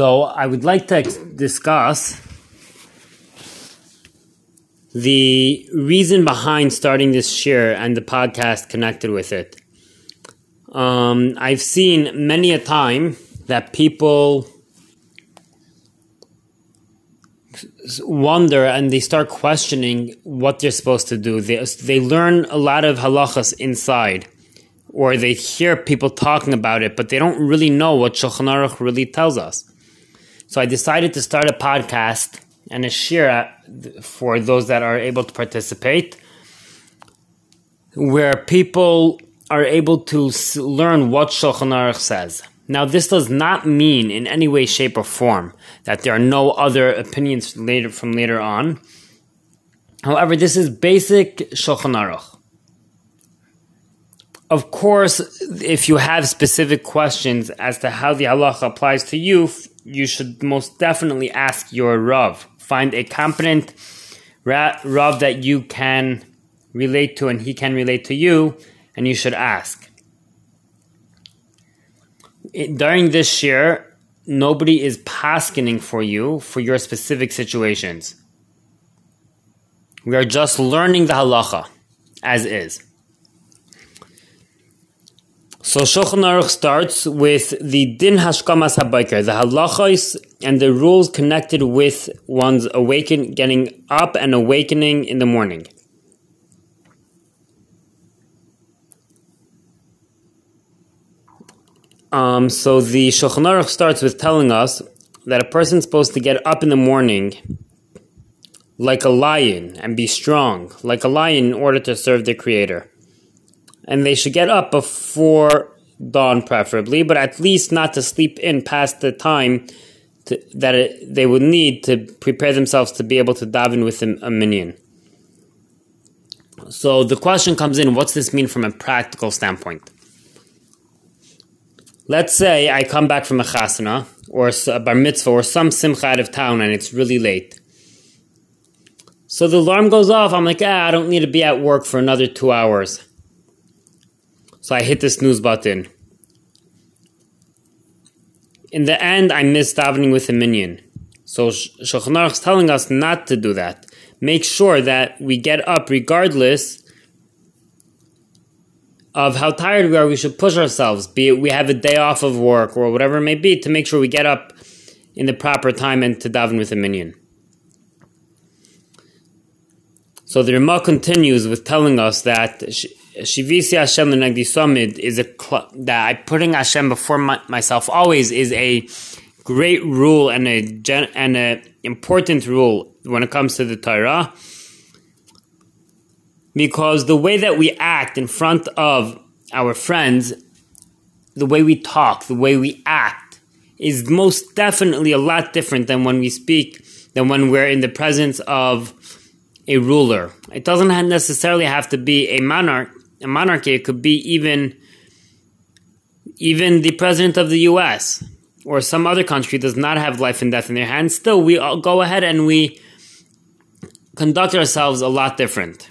So I would like to discuss the reason behind starting this shiur and the podcast connected with it. Um, I've seen many a time that people wonder and they start questioning what they're supposed to do. They, they learn a lot of halachas inside, or they hear people talking about it, but they don't really know what Shulchan Aruch really tells us. So I decided to start a podcast and a shiur for those that are able to participate, where people are able to learn what Shulchan Aruch says. Now, this does not mean in any way, shape, or form that there are no other opinions later from later on. However, this is basic Shulchan Aruch. Of course, if you have specific questions as to how the halacha applies to you, you should most definitely ask your Rav. Find a competent Rav that you can relate to and he can relate to you, and you should ask during this year, nobody is paskening for you for your specific situations. We are just learning the halacha as is. So Shulchan Aruch starts with the din hashkamas habayker, the halachos and the rules connected with one's awaken, getting up and awakening in the morning. Um, so the Shulchan Aruch starts with telling us that a person's supposed to get up in the morning like a lion and be strong, like a lion, in order to serve the Creator. And they should get up before dawn, preferably, but at least not to sleep in past the time to, that it, they would need to prepare themselves to be able to daven with a, a minyan. So the question comes in what's this mean from a practical standpoint? Let's say I come back from a chasana or a bar mitzvah or some simcha out of town and it's really late. So the alarm goes off. I'm like, ah, I don't need to be at work for another two hours. So I hit the snooze button. In the end, I missed davening with a minyan. So Shulchan Aruch is telling us not to do that. Make sure that we get up regardless of how tired we are, we should push ourselves, be it we have a day off of work or whatever it may be, to make sure we get up in the proper time and to daven with a minyan. So the Ramah continues with telling us that Shivisi Hashem Lenegdi is a that I putting Hashem before my, myself always is a great rule and a and a important rule when it comes to the Torah because the way that we act in front of our friends, the way we talk, the way we act, is most definitely a lot different than when we speak, than when we're in the presence of a ruler. It doesn't necessarily have to be a monarch. A monarchy. It could be even even the president of the U.S. or some other country does not have life and death in their hands. Still, we all go ahead and we conduct ourselves a lot different.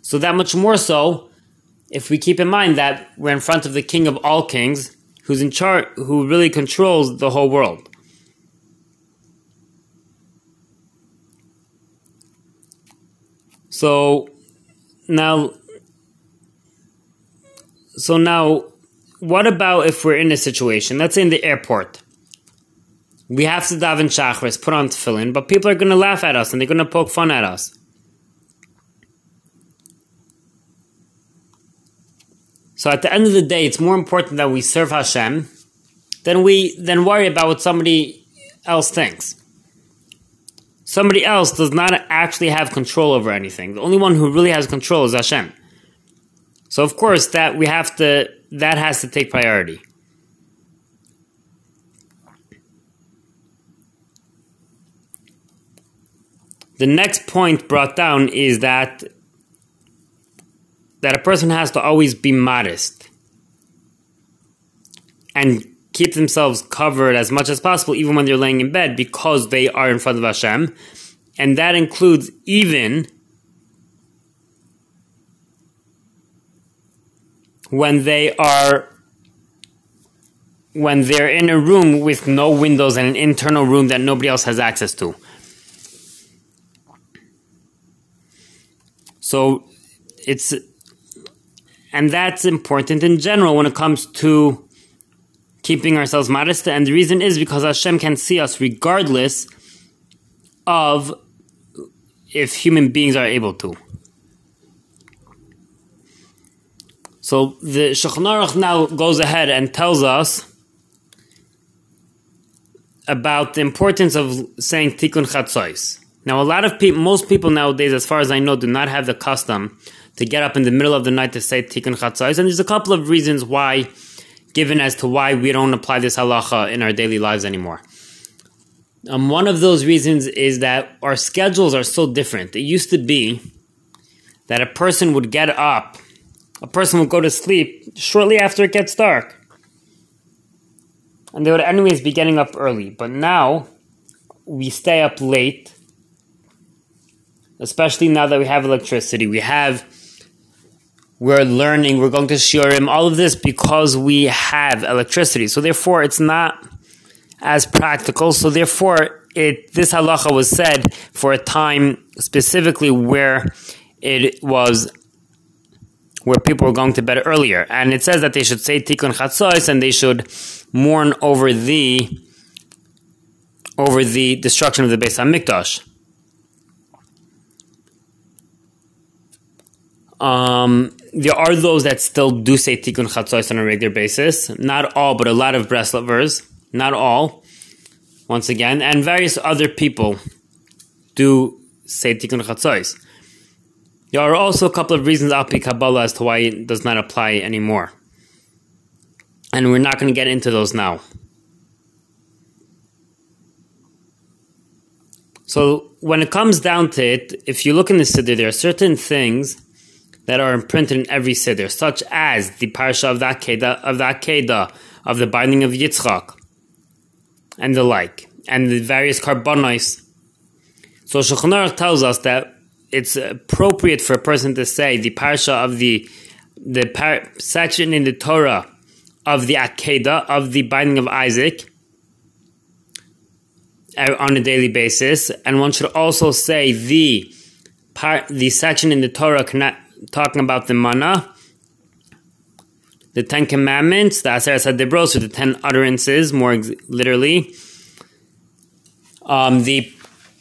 So that much more so if we keep in mind that we're in front of the king of all kings, who's in charge, who really controls the whole world. So now, so now, what about if we're in a situation, let's say in the airport, we have to daven shachris, put on tefillin, but people are going to laugh at us and they're going to poke fun at us. So at the end of the day, it's more important that we serve Hashem than we than worry about what somebody else thinks. Somebody else does not actually have control over anything. The only one who really has control is Hashem. So of course that we have to that has to take priority. The next point brought down is that that a person has to always be modest and keep themselves covered as much as possible, even when they're laying in bed, because they are in front of Hashem. And that includes even when they are when they're in a room with no windows and an internal room that nobody else has access to. So it's and that's important in general when it comes to keeping ourselves modest. And the reason is because Hashem can see us regardless of if human beings are able to. So the Shulchan Aruch now goes ahead and tells us about the importance of saying Tikkun Chatzos. Now, a lot of people, most people nowadays, as far as I know, do not have the custom to get up in the middle of the night to say Tikkun Chatzos, and there's a couple of reasons why, given as to why we don't apply this halacha in our daily lives anymore. Um, one of those reasons is that our schedules are so different. It used to be that a person would get up, a person would go to sleep shortly after it gets dark. And they would, anyways, be getting up early. But now, we stay up late, especially now that we have electricity. We have, we're learning, we're going to shiurim, all of this because we have electricity. So, therefore, it's not as practical. So therefore, it this halacha was said for a time specifically where it was where people were going to bed earlier, and it says that they should say tikkun chatzos and they should mourn over the over the destruction of the Beis Hamikdash. Um, there are those that still do say tikkun chatzos on a regular basis. Not all, but a lot of Breslovers not all, once again, and various other people do say Tikkun Chatzos. There are also a couple of reasons Al Kabbalah as to why it does not apply anymore. And we're not going to get into those now. So when it comes down to it, if you look in the Siddur, there are certain things that are imprinted in every Siddur, such as the parsha of that Kedah, of that Kedah, of the binding of Yitzchak, and the like, and the various karbonos. So Shulchan tells us that it's appropriate for a person to say the parsha of the the par- section in the Torah of the Akedah of the binding of Isaac uh, on a daily basis, and one should also say the part the section in the Torah talking about the manna, the Ten Commandments, the Aseret Hadibros, or the Ten Utterances, more ex- literally. Um, the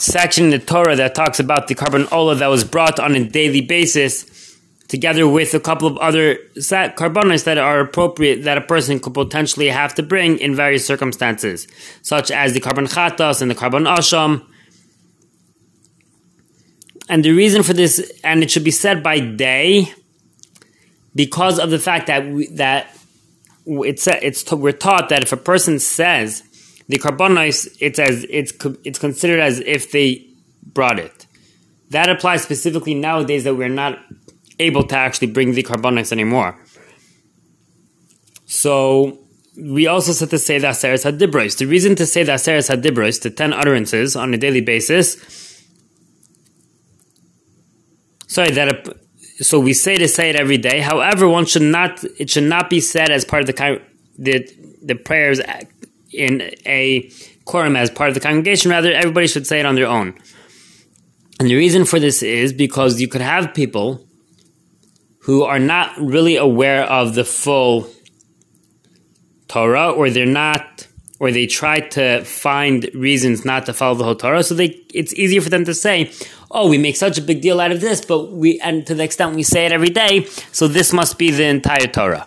section in the Torah that talks about the korban ola that was brought on a daily basis, together with a couple of other karbonos that are appropriate that a person could potentially have to bring in various circumstances, such as the korban chatas and the korban asham. And the reason for this, and it should be said by day, because of the fact that we, that it's it's we're taught that if a person says the karbonos, it's as it's it's considered as if they brought it. That applies specifically nowadays that we're not able to actually bring the karbonos anymore. So we also said to say the Aseres Hadibros. The reason to say the Aseres Hadibros, the 10 utterances on a daily basis, sorry, that so we say to say it every day. However, one should not it should not be said as part of the the the prayers in a quorum as part of the congregation. Rather, everybody should say it on their own. And the reason for this is because you could have people who are not really aware of the full Torah, or they're not, or they try to find reasons not to follow the whole Torah. So they, it's easier for them to say, oh, we make such a big deal out of this, but we, and to the extent we say it every day, so this must be the entire Torah.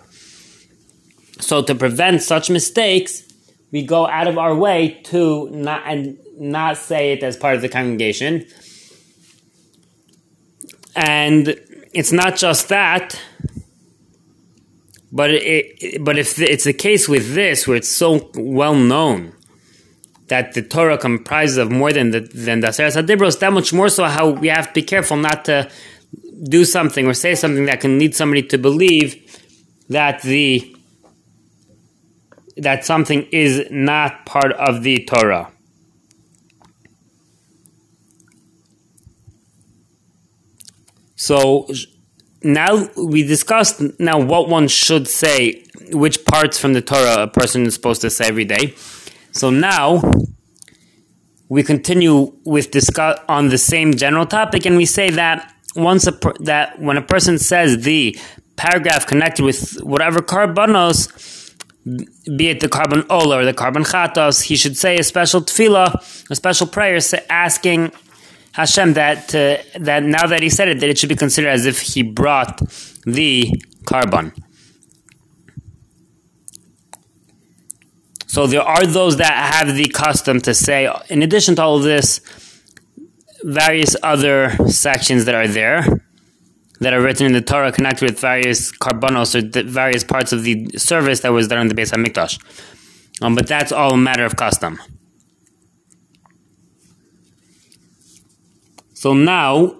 So to prevent such mistakes, we go out of our way to not and not say it as part of the congregation. And it's not just that, but it, but if it's the case with this, where it's so well known that the Torah comprises of more than the than the Aseres Hadibros, that much more so how we have to be careful not to do something or say something that can lead somebody to believe that the that something is not part of the Torah. So now we discussed now what one should say, which parts from the Torah a person is supposed to say every day. So now we continue with discuss on the same general topic, and we say that once a per, that when a person says the paragraph connected with whatever karbanos, be it the korban ola or the korban chatos, he should say a special tefillah, a special prayer, asking Hashem that uh, that now that he said it, that it should be considered as if he brought the carbon. So there are those that have the custom to say, in addition to all of this, various other sections that are there that are written in the Torah connected with various karbanos or various parts of the service that was done in the Beis Hamikdash. Um, but that's all a matter of custom. So now,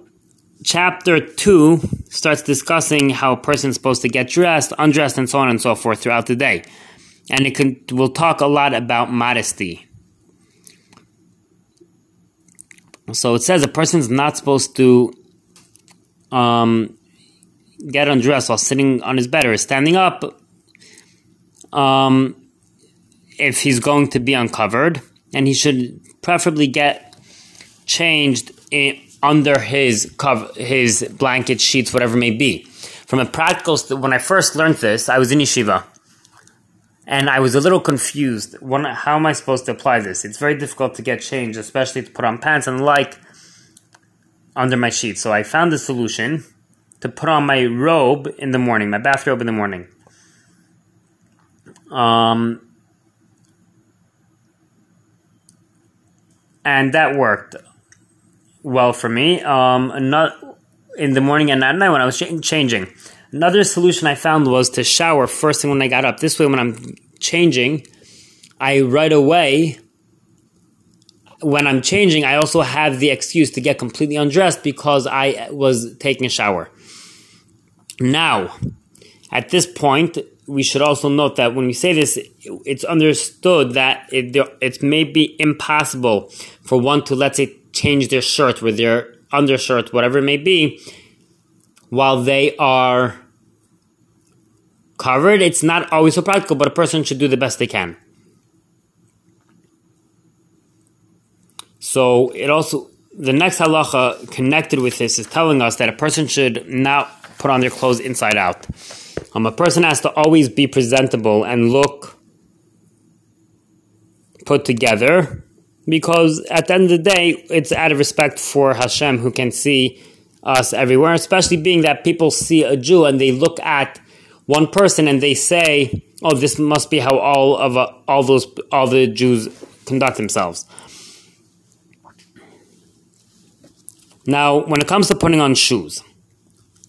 chapter 2 starts discussing how a person is supposed to get dressed, undressed, and so on and so forth throughout the day. And it can, will talk a lot about modesty. So it says a person's not supposed to um, get undressed while sitting on his bed or standing up um, if he's going to be uncovered. And he should preferably get changed in, under his cover, his blanket, sheets, whatever may be. From a practical, st- when I first learned this, I was in yeshiva, and I was a little confused. When, how am I supposed to apply this? It's very difficult to get changed, especially to put on pants and like under my sheets. So I found a solution to put on my robe in the morning, my bathrobe in the morning. Um, and that worked well for me. Um, not in the morning and at night when I was ch- changing. Another solution I found was to shower first thing when I got up. This way, when I'm changing, I right away, when I'm changing, I also have the excuse to get completely undressed because I was taking a shower. Now, at this point, we should also note that when we say this, it's understood that it, it may be impossible for one to, let's say, change their shirt with their undershirt, whatever it may be, while they are covered. It's not always so practical, but a person should do the best they can. So it also the next halacha connected with this is telling us that a person should not put on their clothes inside out. Um, a person has to always be presentable and look put together because at the end of the day, it's out of respect for Hashem who can see us everywhere, especially being that people see a Jew and they look at one person and they say, "Oh, this must be how all of uh, all those all the Jews conduct themselves." Now, when it comes to putting on shoes,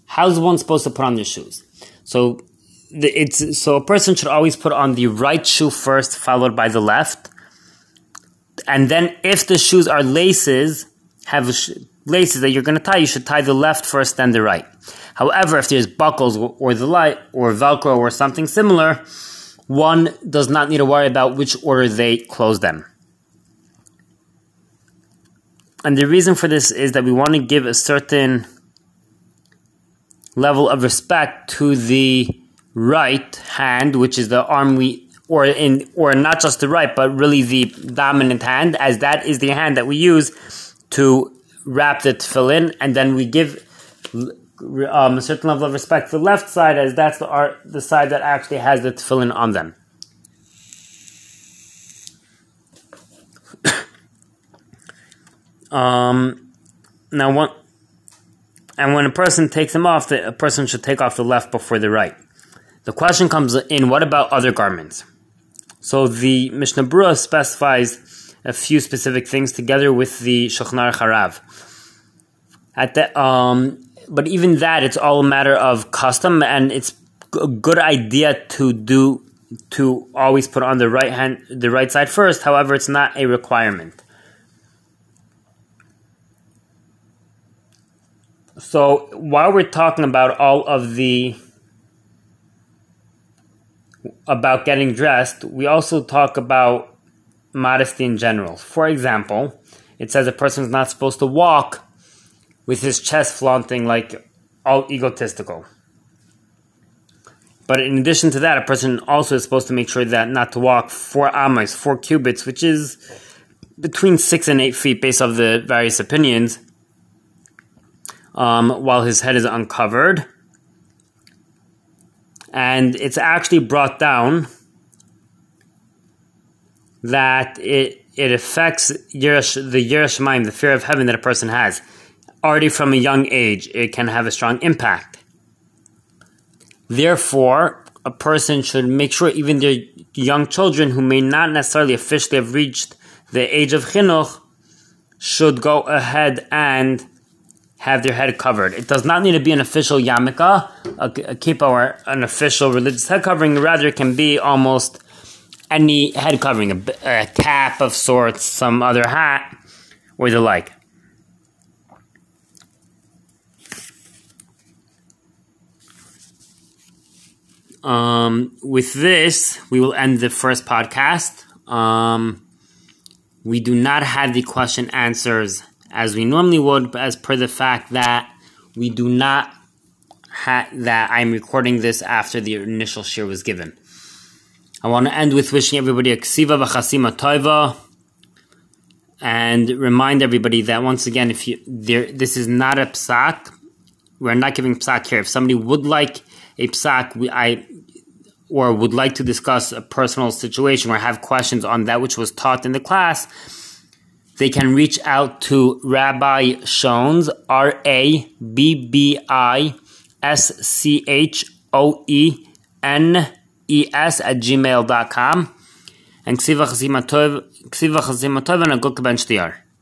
how's one supposed to put on their shoes? So, it's so a person should always put on the right shoe first, followed by the left and then if the shoes are laces, have laces that you're going to tie, you should tie the left first, then the right. However, if there's buckles or the light or Velcro or something similar, one does not need to worry about which order they close them. And the reason for this is that we want to give a certain level of respect to the right hand, which is the arm we or in or not just the right, but really the dominant hand, as that is the hand that we use to wrap the tefillin, and then we give um, a certain level of respect to the left side, as that's the art, the side that actually has the tefillin on them. Um, now, one, and when a person takes them off, the, a person should take off the left before the right. The question comes in: What about other garments? So the Mishnah Berurah specifies a few specific things together with the Shulchan Aruch Harav. At the, um, but even that, it's all a matter of custom, and it's a good idea to do to always put on the right hand, the right side first. However, it's not a requirement. So while we're talking about all of the about getting dressed, we also talk about modesty in general. For example, it says a person is not supposed to walk with his chest flaunting like all egotistical. But in addition to that, a person also is supposed to make sure that not to walk four amas, four cubits, which is between six and eight feet based off the various opinions, um, while his head is uncovered. And it's actually brought down that it it affects the yiras shamayim, the fear of heaven that a person has. Already from a young age, it can have a strong impact. Therefore, a person should make sure even their young children who may not necessarily officially have reached the age of chinuch should go ahead and have their head covered. It does not need to be an official yarmulke, a, a kippah, or an official religious head covering. Rather, it can be almost any head covering, a, a cap of sorts, some other hat, or the like. Um, with this, we will end the first podcast. Um, we do not have the question answers as we normally would, as per the fact that we do not that I'm recording this after the initial shiur was given. I want to end with wishing everybody a ksiva v'chasima toiva, and remind everybody that once again, if you there, this is not a psak. We're not giving psak here. If somebody would like a psak, we, I or would like to discuss a personal situation or have questions on that which was taught in the class, they can reach out to Rabbi Schoenes, R A B B I S C H O E N E S at gmail.com. And Ksiva Chazima Tov and a good bench